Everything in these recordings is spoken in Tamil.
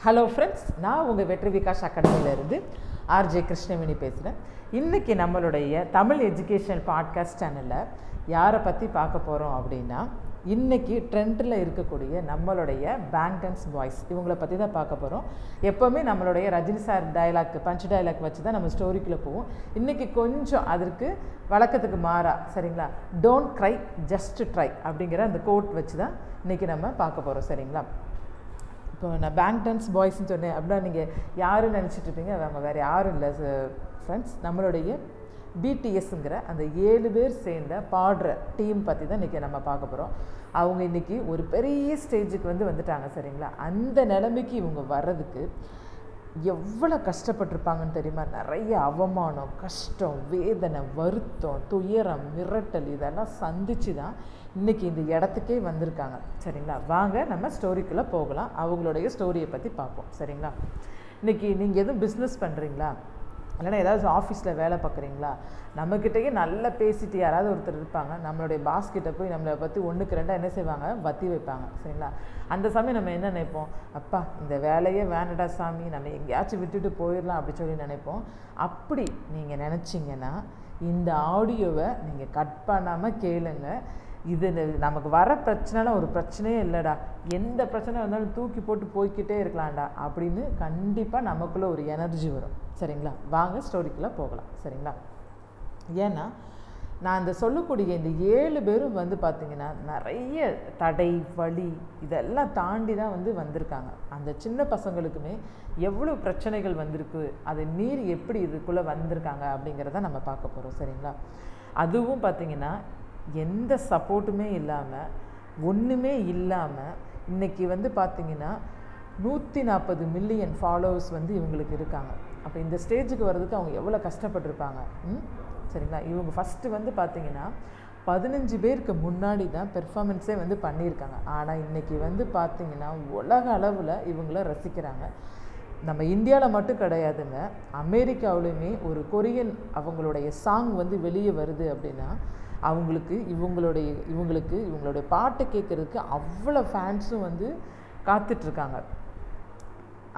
ஹலோ ஃப்ரெண்ட்ஸ் நான் உங்கள் வெற்றி விகாஷ் அகாடமியிலேருந்து ஆர்ஜே கிருஷ்ணவேணி பேசுகிறேன் இன்றைக்கி நம்மளுடைய தமிழ் எஜுகேஷன் பாட்காஸ்ட் சேனலில் யாரை பற்றி பார்க்க போகிறோம் அப்படின்னா இன்றைக்கி ட்ரெண்டில் இருக்கக்கூடிய நம்மளுடைய பேங்கன்ஸ் பாய்ஸ் இவங்களை பற்றி தான் பார்க்க போகிறோம் எப்போவுமே நம்மளுடைய Rajini sir dialogue punch dialogue வச்சு தான் நம்ம ஸ்டோரிக்குள்ளே போவோம். இன்றைக்கி கொஞ்சம் அதற்கு வழக்கத்துக்கு மாறா சரிங்களா? டோன்ட் க்ரை ஜஸ்ட் ட்ரை அப்படிங்கிற அந்த கோட் வச்சு தான் இன்றைக்கி நம்ம பார்க்க போகிறோம் சரிங்களா? இப்போ நான் பேங்க் டான்ஸ் பாய்ஸ்ன்னு சொன்னேன் அப்படின்னா நீங்கள் யாரும் நினச்சிட்டு இருப்பீங்க? அவங்க வேறு யாரும் இல்லை ஃப்ரெண்ட்ஸ் நம்மளுடைய பிடிஎஸ்ங்கிற அந்த ஏழு பேர் சேர்ந்த பாடுற டீம் பற்றி தான் இன்றைக்கி நம்ம பார்க்க போகிறோம் அவங்க இன்றைக்கி ஒரு பெரிய ஸ்டேஜுக்கு வந்து வந்துட்டாங்க சரிங்களா? அந்த நிலைமைக்கு இவங்க வர்றதுக்கு எவ்வளோ கஷ்டப்பட்டிருப்பாங்கன்னு தெரியுமா? நிறைய அவமானம் கஷ்டம் வேதனை வருத்தம் துயரம் மிரட்டல் இதெல்லாம் சந்தித்து தான் இன்றைக்கி இந்த இடத்துக்கே வந்திருக்காங்க. சரிங்களா? வாங்க நம்ம ஸ்டோரிக்குள்ளே போகலாம். அவங்களுடைய ஸ்டோரியை பற்றி பார்ப்போம். சரிங்களா? இன்றைக்கி நீங்கள் எதுவும் பிஸ்னஸ் பண்ணுறீங்களா இல்லைன்னா ஏதாவது ஆஃபீஸில் வேலை பார்க்குறீங்களா? நம்மக்கிட்டேயே நல்லா பேசிட்டு யாராவது ஒருத்தர் இருப்பாங்க. நம்மளுடைய பாஸ்கிட்ட போய் நம்மளை பற்றி ஒன்றுக்கு ரெண்டாக என்ன செய்வாங்க? வத்தி வைப்பாங்க. சரிங்களா? அந்த சமயம் நம்ம என்ன நினைப்போம்? அப்பா இந்த வேலையே வேண்டடா சாமி. நம்ம எங்கேயாச்சும் விட்டுட்டு போயிடலாம் அப்படி சொல்லி நினைப்போம். அப்படி நீங்கள் நினச்சிங்கன்னா இந்த ஆடியோவை நீங்கள் கட் பண்ணாமல் கேளுங்கள் இது நமக்கு வர பிரச்சனைலாம் ஒரு பிரச்சனையே இல்லைடா. எந்த பிரச்சனை வந்தாலும் தூக்கி போட்டு போய்கிட்டே இருக்கலாம்டா. அப்படின்னு கண்டிப்பாக நமக்குள்ளே ஒரு எனர்ஜி வரும். சரிங்களா? வாங்க ஸ்டோரிக்குள்ளே போகலாம். சரிங்களா? ஏன்னா நான் இந்த சொல்லக்கூடிய இந்த ஏழு பேரும் வந்து பார்த்திங்கன்னா நிறைய தடை வழி இதெல்லாம் தாண்டி தான் வந்து வந்திருக்காங்க. அந்த சின்ன பசங்களுக்குமே எவ்வளோ பிரச்சனைகள் வந்திருக்கு அதை மீறி எப்படி இதுக்குள்ளே வந்திருக்காங்க அப்படிங்கிறத நம்ம பார்க்க போகிறோம் சரிங்களா? அதுவும் பார்த்திங்கன்னா எந்த சப்போர்ட்டுமே இல்லாமல் ஒன்றுமே இல்லாமல் இன்றைக்கி வந்து பார்த்திங்கன்னா நூற்றி நாற்பது மில்லியன் ஃபாலோவர்ஸ் வந்து இவங்களுக்கு இருக்காங்க. அப்போ இந்த ஸ்டேஜுக்கு வர்றதுக்கு அவங்க எவ்வளோ கஷ்டப்பட்டிருப்பாங்க? ம்? சரிங்களா? இவங்க ஃபஸ்ட்டு வந்து பார்த்திங்கன்னா பதினஞ்சு பேருக்கு முன்னாடி தான் பெர்ஃபார்மன்ஸே வந்து பண்ணியிருக்காங்க. ஆனால் இன்றைக்கி வந்து பார்த்திங்கன்னா உலக அளவில் இவங்கள ரசிக்கிறாங்க. நம்ம இந்தியாவில் மட்டும் கிடையாதுங்க அமெரிக்காவிலையுமே ஒரு கொரியன் அவங்களுடைய சாங் வந்து வெளியே வருது அப்படின்னா அவங்களுக்கு இவங்களுடைய இவங்களுக்கு இவங்களுடைய பாட்டை கேட்குறதுக்கு அவ்வளோ ஃபேன்ஸும் வந்து காத்துட்ருக்காங்க.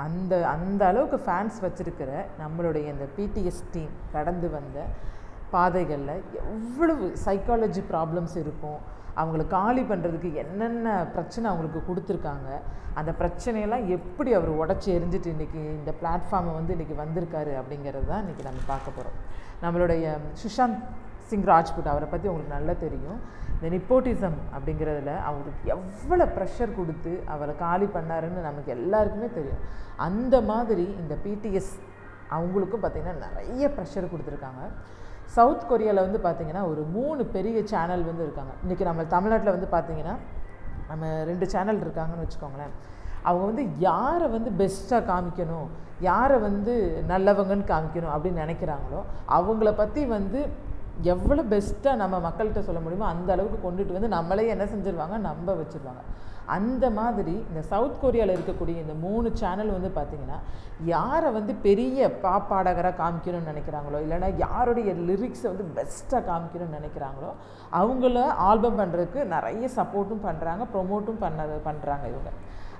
அந்த அந்த அளவுக்கு ஃபேன்ஸ் வச்சுருக்கிற நம்மளுடைய இந்த பிடிஎஸ் டீம் கடந்து வந்த பாதைகளில் எவ்வளவு சைக்காலஜி ப்ராப்ளம்ஸ் இருக்கும். அவங்கள காலி பண்ணுறதுக்கு என்னென்ன பிரச்சனை அவங்களுக்கு கொடுத்துருக்காங்க. அந்த பிரச்சனையெல்லாம் எப்படி அவர் உடச்சி எரிஞ்சிட்டு இன்றைக்கி இந்த பிளாட்ஃபார்மை வந்து இன்றைக்கி வந்திருக்காரு அப்படிங்கிறது தான் இன்றைக்கி நம்ம பார்க்க போகிறோம் நம்மளுடைய சுஷாந்த் சிங் ராஜ்புட் அவரை பற்றி உங்களுக்கு நல்லா தெரியும். இந்த நிப்போட்டிசம் அப்படிங்கிறதுல அவருக்கு எவ்வளோ ப்ரெஷர் கொடுத்து அவரை காலி பண்ணாருன்னு நமக்கு எல்லாருக்குமே தெரியும். அந்த மாதிரி இந்த பிடிஎஸ் அவங்களுக்கும் பார்த்திங்கன்னா நிறைய ப்ரெஷர் கொடுத்துருக்காங்க. சவுத் கொரியாவில் வந்து பார்த்திங்கன்னா ஒரு மூணு பெரிய சேனல் வந்து இருக்காங்க. இன்றைக்கி நம்ம தமிழ்நாட்டில் வந்து பார்த்திங்கன்னா நம்ம ரெண்டு சேனல் இருக்காங்கன்னு வச்சுக்கோங்களேன். அவங்க வந்து யாரை வந்து பெஸ்ட்டாக காமிக்கணும் யாரை வந்து நல்லவங்கன்னு காமிக்கணும் அப்படின்னு நினைக்கிறாங்களோ அவங்கள பற்றி வந்து எவ்வளோ பெஸ்ட்டாக நம்ம மக்கள்கிட்ட சொல்ல முடியுமோ அந்த அளவுக்கு கொண்டுட்டு வந்து நம்மளே என்ன செஞ்சுருவாங்க? நம்ப வச்சுருவாங்க. அந்த மாதிரி இந்த சவுத் கொரியாவில் இருக்கக்கூடிய இந்த மூணு சேனல் வந்து பார்த்திங்கன்னா யாரை வந்து பெரிய பாப்பாடகராக காமிக்கணும்னு நினைக்கிறாங்களோ இல்லைனா யாருடைய லிரிக்ஸை வந்து பெஸ்ட்டாக காமிக்கணும்னு நினைக்கிறாங்களோ அவங்கள ஆல்பம் பண்ணுறதுக்கு நிறைய சப்போர்ட்டும் பண்ணுறாங்க ப்ரொமோட்டும் பண்ண பண்ணுறாங்க இவங்க.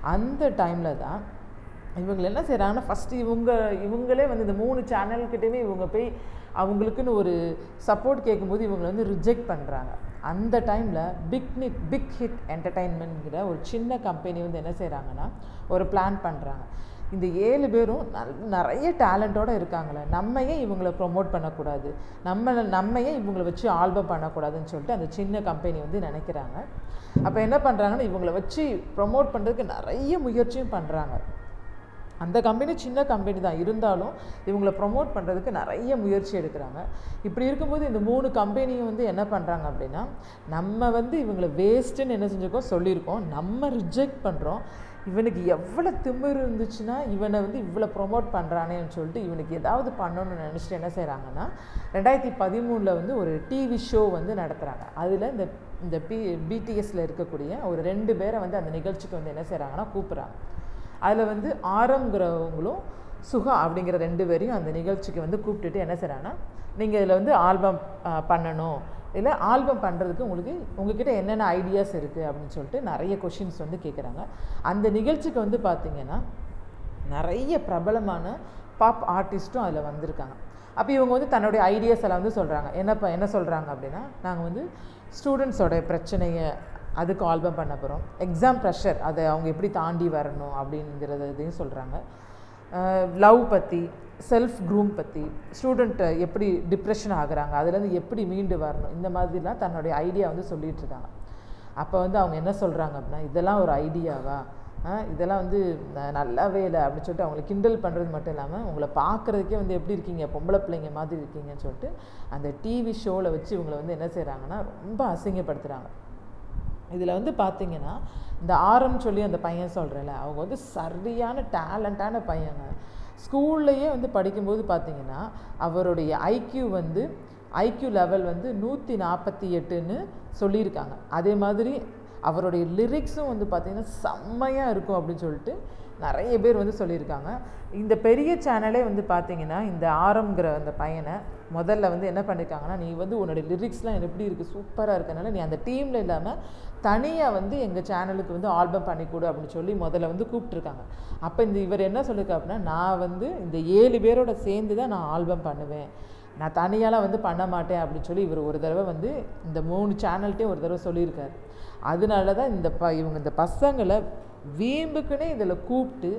அந்த டைமில் தான் இவங்க என்ன செய்கிறாங்கன்னா ஃபஸ்ட்டு இவங்க இவங்களே வந்து இந்த மூணு சேனல்கிட்டையுமே இவங்க போய் அவங்களுக்குன்னு ஒரு சப்போர்ட் கேட்கும்போது இவங்களை வந்து ரிஜெக்ட் பண்ணுறாங்க அந்த டைமில் பிக் பிக் ஹிட் என்டர்டைன்மெண்ட்ங்கிற ஒரு சின்ன கம்பெனி வந்து என்ன செய்கிறாங்கன்னா ஒரு பிளான் பண்ணுறாங்க இந்த ஏழு பேரும் நல் நிறைய டேலண்ட்டோடு இருக்காங்களே நம்ம ஏன் இவங்களை ப்ரொமோட் பண்ணக்கூடாது? நம்ம நம்ம ஏன் இவங்களை வச்சு ஆல்பம் பண்ணக்கூடாதுன்னு சொல்லிட்டு அந்த சின்ன கம்பெனி வந்து நினைக்கிறாங்க. அப்போ என்ன பண்ணுறாங்கன்னா இவங்களை வச்சு ப்ரொமோட் பண்ணுறதுக்கு நிறைய முயற்சியும் பண்ணுறாங்க அந்த கம்பெனி சின்ன கம்பெனி தான். இருந்தாலும் இவங்களை ப்ரொமோட் பண்ணுறதுக்கு நிறைய முயற்சி எடுக்கிறாங்க. இப்படி இருக்கும்போது இந்த மூணு கம்பெனியும் வந்து என்ன பண்ணுறாங்க அப்படின்னா நம்ம வந்து இவங்களை வேஸ்ட்டுன்னு என்ன செஞ்சுருக்கோம் சொல்லியிருக்கோம். நம்ம ரிஜெக்ட் பண்ணுறோம் இவனுக்கு எவ்வளோ திமிர் இருந்துச்சுன்னா இவனை வந்து இவ்வளோ ப்ரொமோட் பண்ணுறானேன்னு சொல்லிட்டு இவனுக்கு ஏதாவது பண்ணணும்னு நினச்சிட்டு என்ன செய்கிறாங்கன்னா ரெண்டாயிரத்தி பதிமூணில் வந்து ஒரு டிவி ஷோ வந்து நடத்துகிறாங்க அதில் இந்த இந்த பி பிடிஎஸில் இருக்கக்கூடிய ஒரு ரெண்டு பேரை வந்து அந்த நிகழ்ச்சிக்கு வந்து என்ன செய்கிறாங்கன்னா கூப்பிட்றாங்க. அதில் வந்து ஆரம்ங்கிறவங்களும் சுகா அப்படிங்கிற ரெண்டு பேரையும் அந்த நிகழ்ச்சிக்கு வந்து கூப்பிட்டுட்டு என்ன செய்கிறாங்கன்னா நீங்கள் இதில் வந்து ஆல்பம் பண்ணணும். இல்லை ஆல்பம் பண்ணுறதுக்கு உங்களுக்கு உங்ககிட்ட என்னென்ன ஐடியாஸ் இருக்குது அப்படின்னு சொல்லிட்டு நிறைய கொஷின்ஸ் வந்து கேட்குறாங்க அந்த நிகழ்ச்சிக்கு வந்து பார்த்திங்கன்னா நிறைய பிரபலமான பாப் ஆர்டிஸ்ட்டும் அதில் வந்திருக்காங்க. அப்போ இவங்க வந்து தன்னுடைய ஐடியாஸ் எல்லாம் வந்து சொல்கிறாங்க என்னப்பா என்ன சொல்கிறாங்க அப்படின்னா நாங்கள் வந்து ஸ்டூடெண்ட்ஸோட பிரச்சனையை அதுக்கு ஆல்பம் பண்ண போகிறோம் எக்ஸாம் ப்ரெஷர் அதை அவங்க எப்படி தாண்டி வரணும் அப்படிங்கிறத இதையும் சொல்கிறாங்க லவ் பற்றி செல்ஃப் க்ரூம் பற்றி ஸ்டூடெண்ட்டை எப்படி டிப்ரெஷன் ஆகுறாங்க அதுலேருந்து எப்படி மீண்டு வரணும் இந்த மாதிரிலாம் தன்னுடைய ஐடியா வந்து சொல்லிகிட்டு இருக்காங்க. அப்போ வந்து அவங்க என்ன சொல்கிறாங்க அப்படின்னா இதெல்லாம் ஒரு ஐடியாவா இதெல்லாம் வந்து நல்லாவே இல்லை அப்படின்னு சொல்லிட்டு அவங்கள கிண்டல் பண்ணுறது மட்டும் இல்லாமல் உங்களை பார்க்குறதுக்கே வந்து எப்படி இருக்கீங்க? பொம்பளை பிள்ளைங்க மாதிரி இருக்கீங்கன்னு சொல்லிட்டு அந்த டிவி ஷோவில் வச்சு இவங்களை வந்து என்ன செய்கிறாங்கன்னா ரொம்ப அசிங்கப்படுத்துகிறாங்க இதில் வந்து பார்த்தீங்கன்னா இந்த ஆரம் சொல்லி அந்த பையன் சொல்கிறேன்ல அவங்க வந்து சரியான டேலண்டான பையங்க. ஸ்கூல்லையே வந்து படிக்கும்போது பார்த்தீங்கன்னா அவருடைய ஐக்யூ வந்து ஐக்யூ லெவல் வந்து நூற்றி நாற்பத்தி எட்டுன்னு சொல்லியிருக்காங்க. அதே மாதிரி அவருடைய லிரிக்ஸும் வந்து பார்த்திங்கன்னா செம்மையாக இருக்கும் அப்படின்னு சொல்லிட்டு நிறைய பேர் வந்து சொல்லியிருக்காங்க. இந்த பெரிய சேனலே வந்து பார்த்திங்கன்னா இந்த ஆரம்ங்கிற அந்த பையனை முதல்ல வந்து என்ன பண்ணியிருக்காங்கன்னா நீ வந்து உன்னோட லிரிக்ஸ்லாம் எப்படி இருக்குது சூப்பராக இருக்கனால நீ அந்த டீமில் இல்லாமல் தனியாக வந்து எங்கள் சேனலுக்கு வந்து ஆல்பம் பண்ணி கொடு அப்படின்னு சொல்லி முதல்ல வந்து கூப்பிட்ருக்காங்க அப்போ இந்த இவர் என்ன சொல்லியிருக்கா அப்படின்னா நான் வந்து இந்த ஏழு பேரோட சேர்ந்து தான் நான் ஆல்பம் பண்ணுவேன். நான் தனியாலாம் வந்து பண்ண மாட்டேன் அப்படின்னு சொல்லி இவர் ஒரு தடவை வந்து இந்த மூணு சேனல்கிட்டையும் ஒரு தடவை சொல்லியிருக்காரு. அதனால தான் இந்த ப இவங்க இந்த பசங்களை வீம்புக்குன்னே இதில் கூப்பிட்டு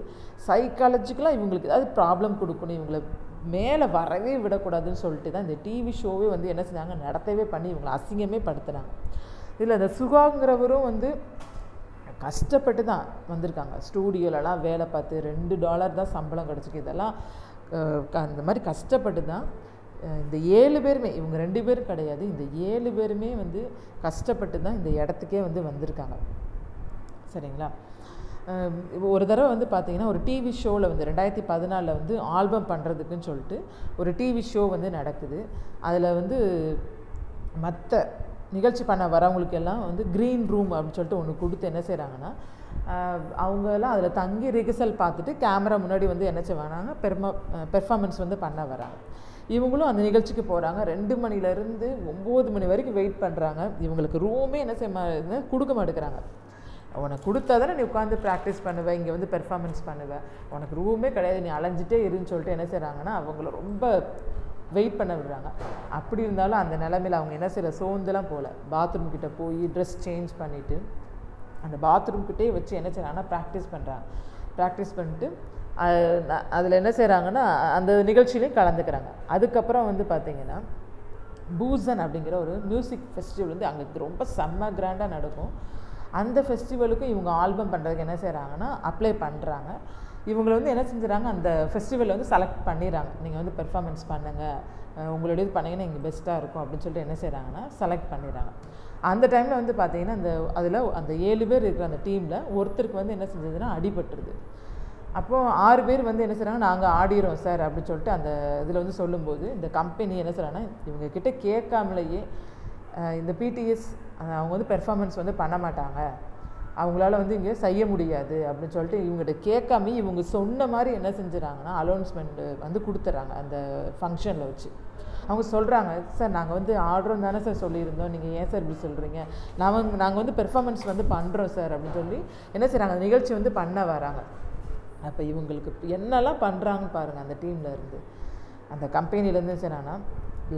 சைக்காலஜிக்கலாக இவங்களுக்கு ஏதாவது ப்ராப்ளம் கொடுக்கணும் இவங்களை மேலே வரவே விடக்கூடாதுன்னு சொல்லிட்டு தான் இந்த டிவி ஷோவே வந்து என்ன செஞ்சாங்க? நடத்தவே பண்ணி இவங்களை அசிங்கமே படுத்துனாங்க. இதில் இந்த சுகாங்கிறவரும் வந்து கஷ்டப்பட்டு தான் வந்திருக்காங்க. ஸ்டூடியோலலாம் வேலை பார்த்து ரெண்டு டாலர் தான் சம்பளம் கிடச்சிருக்கு. இதெல்லாம் க- அந்த மாதிரி கஷ்டப்பட்டு தான் இந்த ஏழு பேருமே இவங்க ரெண்டு பேரும் கிடையாது இந்த ஏழு பேருமே வந்து கஷ்டப்பட்டு தான் இந்த இடத்துக்கே வந்து வந்திருக்காங்க. சரிங்களா? ஒரு தடவை வந்து பார்த்தீங்கன்னா ஒரு டிவி ஷோவில் வந்து ரெண்டாயிரத்தி பதினாலில் வந்து ஆல்பம் பண்ணுறதுக்குன்னு சொல்லிட்டு ஒரு டிவி ஷோ வந்து நடக்குது. அதில் வந்து மற்ற நிகழ்ச்சி பண்ண வரவங்களுக்கு எல்லாம் வந்து க்ரீன் ரூம் அப்படின்னு சொல்லிட்டு ஒன்று கொடுத்து என்ன செய்கிறாங்கன்னா அவங்கெல்லாம் அதில் தங்கி ரிகர்சல் பார்த்துட்டு கேமரா முன்னாடி வந்து என்ன செய்வாங்க பெர்மா பெர்ஃபார்மன்ஸ் வந்து பண்ண வராங்க. இவங்களும் அந்த நிகழ்ச்சிக்கு போகிறாங்க ரெண்டு மணிலேருந்து ஒம்பது மணி வரைக்கும் வெயிட் பண்ணுறாங்க இவங்களுக்கு ரூமே என்ன செய்ய கொடுக்க மாட்டேங்கிறாங்க. உனக்கு கொடுத்தா தானே நீ உட்காந்து ப்ராக்டிஸ் பண்ணுவேன் இங்கே வந்து பெர்ஃபார்மன்ஸ் பண்ணுவேன் உனக்கு ரூமே கிடையாது நீ அலைஞ்சிட்டே இருன்னு சொல்லிட்டு என்ன செய்கிறாங்கன்னா அவங்கள ரொம்ப வெயிட் பண்ண விடுறாங்க. அப்படி இருந்தாலும் அந்த நிலமையில அவங்க என்ன செய்கிற சோர்ந்துலாம் போகல பாத்ரூம் கிட்டே போய் ட்ரெஸ் சேஞ்ச் பண்ணிவிட்டு அந்த பாத்ரூம் கிட்டே வச்சு என்ன செய்கிறாங்கன்னா ப்ராக்டிஸ் பண்ணுறாங்க ப்ராக்டிஸ் பண்ணிட்டு அதில் என்ன செய்கிறாங்கன்னா அந்த நிகழ்ச்சியிலையும் கலந்துக்கிறாங்க. அதுக்கப்புறம் வந்து பார்த்திங்கன்னா பூசன் அப்படிங்கிற ஒரு மியூசிக் ஃபெஸ்டிவல் வந்து அங்கே ரொம்ப செம்ம கிராண்டாக நடக்கும். அந்த ஃபெஸ்டிவலுக்கும் இவங்க ஆல்பம் பண்ணுறதுக்கு என்ன செய்கிறாங்கன்னா அப்ளை பண்ணுறாங்க இவங்களை வந்து என்ன செஞ்சுறாங்க அந்த ஃபெஸ்டிவலில் வந்து செலக்ட் பண்ணிடுறாங்க. நீங்கள் வந்து பெர்ஃபார்மன்ஸ் பண்ணுங்கள் உங்களுடைய இது பண்ணிங்கன்னா இங்கே பெஸ்ட்டாக இருக்கும் அப்படின்னு சொல்லிட்டு என்ன செய்கிறாங்கன்னா செலக்ட் பண்ணிடுறாங்க. அந்த டைமில் வந்து பார்த்தீங்கன்னா அந்த அதில் அந்த ஏழு பேர் இருக்கிற அந்த டீமில் ஒருத்தருக்கு வந்து என்ன செஞ்சதுன்னா அடிபட்டுருது. அப்போது ஆறு பேர் வந்து என்ன செய்கிறாங்க நாங்கள் ஆடிடுறோம் சார் அப்படின்னு சொல்லிட்டு அந்த இதில் வந்து சொல்லும்போது இந்த கம்பெனி என்ன செய்கிறாங்கன்னா இவங்கக்கிட்ட கேட்காமலேயே இந்த பிடிஎஸ் அவங்க வந்து பெர்ஃபார்மன்ஸ் வந்து பண்ண மாட்டாங்க. அவங்களால வந்து இங்கே செய்ய முடியாது அப்படின்னு சொல்லிட்டு இவங்ககிட்ட கேட்காம இவங்க சொன்ன மாதிரி என்ன செஞ்சுறாங்கன்னா அலௌன்ஸ்மெண்ட் வந்து கொடுத்துட்றாங்க அந்த ஃபங்க்ஷனில் வச்சு. அவங்க சொல்கிறாங்க சார் நாங்கள் வந்து ஆர்டரும் தானே சார் சொல்லியிருந்தோம். நீங்கள் ஏன் சார் இப்படி சொல்கிறீங்க நாங்கள் நாங்கள் வந்து பெர்ஃபார்மன்ஸ் வந்து பண்ணுறோம் சார் அப்படின்னு சொல்லி என்ன செய்கிறாங்க அந்த நிகழ்ச்சி வந்து பண்ண வராங்க. அப்போ இவங்களுக்கு என்னெல்லாம் பண்ணுறாங்கன்னு பாருங்கள் அந்த டீமில் இருந்து. அந்த கம்பெனிலேருந்து செய்கிறாங்கன்னா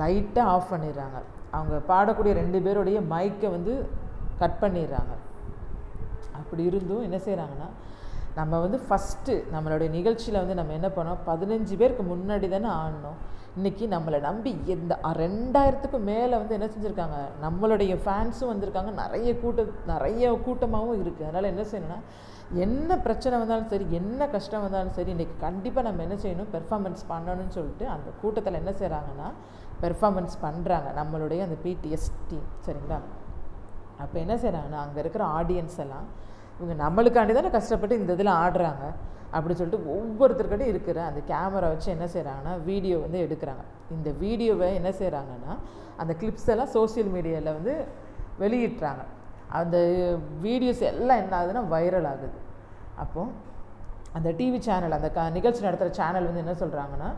லைட்டாக ஆஃப் பண்ணிடுறாங்க. அவங்க பாடக்கூடிய ரெண்டு பேருடைய மைக்கை வந்து கட் பண்ணிடுறாங்க. அப்படி இருந்தும் என்ன செய்கிறாங்கன்னா நம்ம வந்து ஃபஸ்ட்டு நம்மளுடைய நிகழ்ச்சியில் வந்து நம்ம என்ன பண்ணோம்? பதினஞ்சு பேருக்கு முன்னாடி தானே ஆடணும். இன்றைக்கி நம்மளை நம்பி எந்த ரெண்டாயிரத்துக்கும் மேலே வந்து என்ன செஞ்சுருக்காங்க? நம்மளுடைய ஃபேன்ஸும் வந்திருக்காங்க. நிறைய கூட்ட நிறைய கூட்டமாகவும் இருக்குது அதனால் என்ன செய்யணும்னா என்ன பிரச்சனை வந்தாலும் சரி என்ன கஷ்டம் வந்தாலும் சரி இன்றைக்கி கண்டிப்பாக நம்ம என்ன செய்யணும்? பெர்ஃபார்மன்ஸ் பண்ணணும்னு சொல்லிட்டு அந்த கூட்டத்தில் என்ன செய்கிறாங்கன்னா பெர்ஃபார்மன்ஸ் பண்ணுறாங்க நம்மளுடைய அந்த பிடிஎஸ் டீம் சரிங்களா? அப்போ என்ன செய்கிறாங்கன்னா அங்கே இருக்கிற ஆடியன்ஸ் எல்லாம் இவங்க நம்மளுக்காண்டி தானே கஷ்டப்பட்டு இந்த இதில் ஆடுறாங்க அப்படி சொல்லிட்டு ஒவ்வொருத்தருக்கிட்டையும் இருக்கிற அந்த கேமரா வச்சு என்ன செய்கிறாங்கன்னா வீடியோ வந்து எடுக்கிறாங்க. இந்த வீடியோவை என்ன செய்கிறாங்கன்னா அந்த கிளிப்ஸ் எல்லாம் சோஷியல் மீடியாவில் வந்து வெளியிட்றாங்க. அந்த வீடியோஸ் எல்லாம் என்ன ஆகுதுன்னா வைரல் ஆகுது. அப்போது அந்த டிவி சேனல் அந்த க நிகழ்ச்சி நடத்துகிற சேனல் வந்து என்ன சொல்கிறாங்கன்னா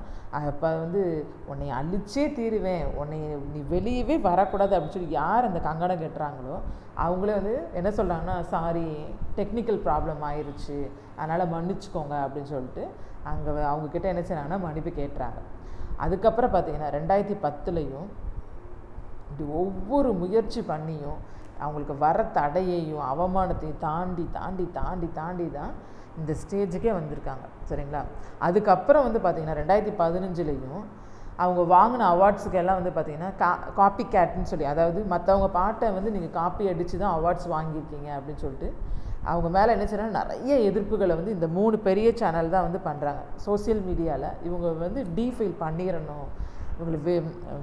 அப்போ வந்து உன்னை அழிச்சே தீருவேன் உன்னை நீ வெளியவே வரக்கூடாது அப்படின்னு சொல்லி யார் அந்த கங்கணம் கட்டுறாங்களோ அவங்களே வந்து என்ன சொல்கிறாங்கன்னா சாரி டெக்னிக்கல் ப்ராப்ளம் ஆயிடுச்சு அதனால் மன்னிச்சுக்கோங்க அப்படின்னு சொல்லிட்டு அங்கே அவங்கக்கிட்ட என்ன செய்கிறாங்கன்னா மன்னிப்பு கேட்டுறாங்க அதுக்கப்புறம் பார்த்தீங்கன்னா ரெண்டாயிரத்தி பத்துலேயும் இப்படி ஒவ்வொரு முயற்சி பண்ணியும் அவங்களுக்கு வர தடையையும் அவமானத்தையும் தாண்டி தாண்டி தாண்டி தாண்டி தான் இந்த ஸ்டேஜுக்கே வந்திருக்காங்க சரிங்களா? அதுக்கப்புறம் வந்து பார்த்திங்கன்னா ரெண்டாயிரத்தி பதினஞ்சுலேயும் அவங்க வாங்கின அவார்ட்ஸுக்கெல்லாம் வந்து பார்த்திங்கன்னா கா காப்பி கேட்னு சொல்லி அதாவது மற்றவங்க பாட்டை வந்து நீங்கள் காப்பி அடித்து தான் அவார்ட்ஸ் வாங்கியிருக்கீங்க அப்படின்னு சொல்லிட்டு அவங்க மேலே என்ன செய்யறாங்க நிறைய எதிர்ப்புகளை வந்து இந்த மூணு பெரிய சேனல் தான் வந்து பண்ணுறாங்க சோசியல் மீடியாவில் இவங்க வந்து டீஃபைல் பண்ணிடணும். இவங்களை வே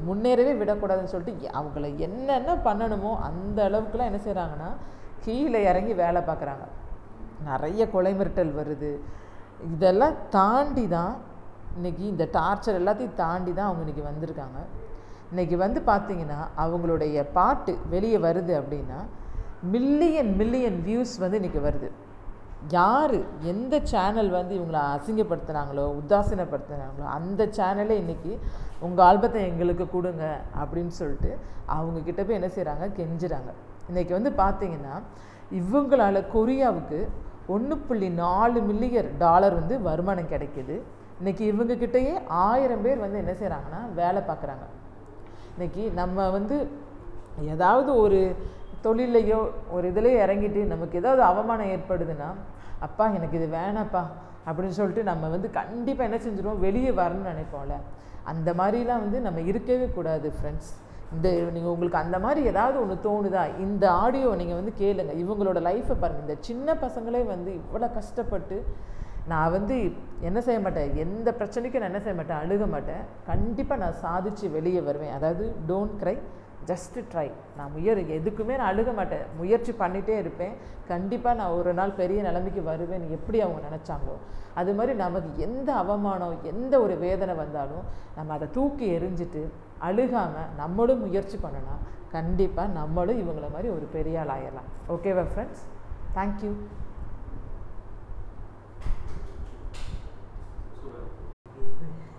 முன்னேறவே விடக்கூடாதுன்னு சொல்லிட்டு அவங்கள என்னென்ன பண்ணணுமோ அந்த அளவுக்குலாம் என்ன செய்கிறாங்கன்னா கீழே இறங்கி வேலை பார்க்குறாங்க. நிறைய கொலை மிரட்டல் வருது. இதெல்லாம் தாண்டி தான் இன்றைக்கி இந்த டார்ச்சர் எல்லாத்தையும் தாண்டி தான் அவங்க இன்றைக்கி வந்திருக்காங்க. இன்றைக்கி வந்து பார்த்திங்கன்னா அவங்களுடைய பாட்டு வெளியே வருது அப்படின்னா மில்லியன் மில்லியன் வியூஸ் வந்து இன்றைக்கி வருது. யார் எந்த சேனல் வந்து இவங்களை அசிங்கப்படுத்துனாங்களோ உதாசீனப்படுத்துனாங்களோ அந்த சேனலே இன்றைக்கி உங்கள் ஆல்பத்தை எங்களுக்கு கொடுங்க அப்படின்னு சொல்லிட்டு அவங்கக்கிட்ட போய் என்ன செய்கிறாங்க கெஞ்சுறாங்க. இன்றைக்கி வந்து பார்த்திங்கன்னா இவங்களால கொரியாவுக்கு ஒன்று புள்ளி நாலு மில்லியன் டாலர் வந்து வருமானம் கிடைக்கிது. இன்றைக்கி இவங்கக்கிட்டேயே ஆயிரம் பேர் வந்து என்ன செய்கிறாங்கன்னா வேலை பார்க்குறாங்க இன்றைக்கி நம்ம வந்து ஏதாவது ஒரு தொழிலையோ ஒரு இதுலேயோ இறங்கிட்டு நமக்கு ஏதாவது அவமானம் ஏற்படுதுன்னா அப்பா எனக்கு இது வேணாப்பா அப்படின்னு சொல்லிட்டு நம்ம வந்து கண்டிப்பாக என்ன செஞ்சிடுவோம் வெளியே வரணும்னு நினைப்போம்ல. அந்த மாதிரிலாம் வந்து நம்ம இருக்கவே கூடாது ஃப்ரெண்ட்ஸ் இந்த நீங்கள் உங்களுக்கு அந்த மாதிரி ஏதாவது ஒன்று தோணுதா? இந்த ஆடியோ நீங்கள் வந்து கேளுங்க. இவங்களோட லைஃப்பை பாருங்கள் இந்த சின்ன பசங்களே வந்து இவ்வளோ கஷ்டப்பட்டு நான் வந்து என்ன செய்ய மாட்டேன்? எந்த பிரச்சனைக்கும் நான் என்ன செய்ய மாட்டேன்? அழுக மாட்டேன். கண்டிப்பாக நான் சாதிச்சு வெளியே வருவேன். அதாவது டோன்ட் க்ரை ஜஸ்ட் ட்ரை நான் முயற் எதுக்குமே நான் அழுக மாட்டேன். முயற்சி பண்ணிகிட்டே இருப்பேன். கண்டிப்பாக நான் ஒரு நாள் பெரிய நிலைமைக்கு வருவேன். எப்படி அவங்க நினச்சாங்களோ. அது மாதிரி நமக்கு எந்த அவமானம் எந்த ஒரு வேதனை வந்தாலும் நம்ம அதை தூக்கி எரிஞ்சிட்டு அழுகாமல் நம்மளும் முயற்சி பண்ணனா கண்டிப்பாக நம்மளும் இவங்கள மாதிரி ஒரு பெரிய ஆள் ஆயிடலாம் ஓகேவா ஃப்ரெண்ட்ஸ் தேங்க்யூ Thank.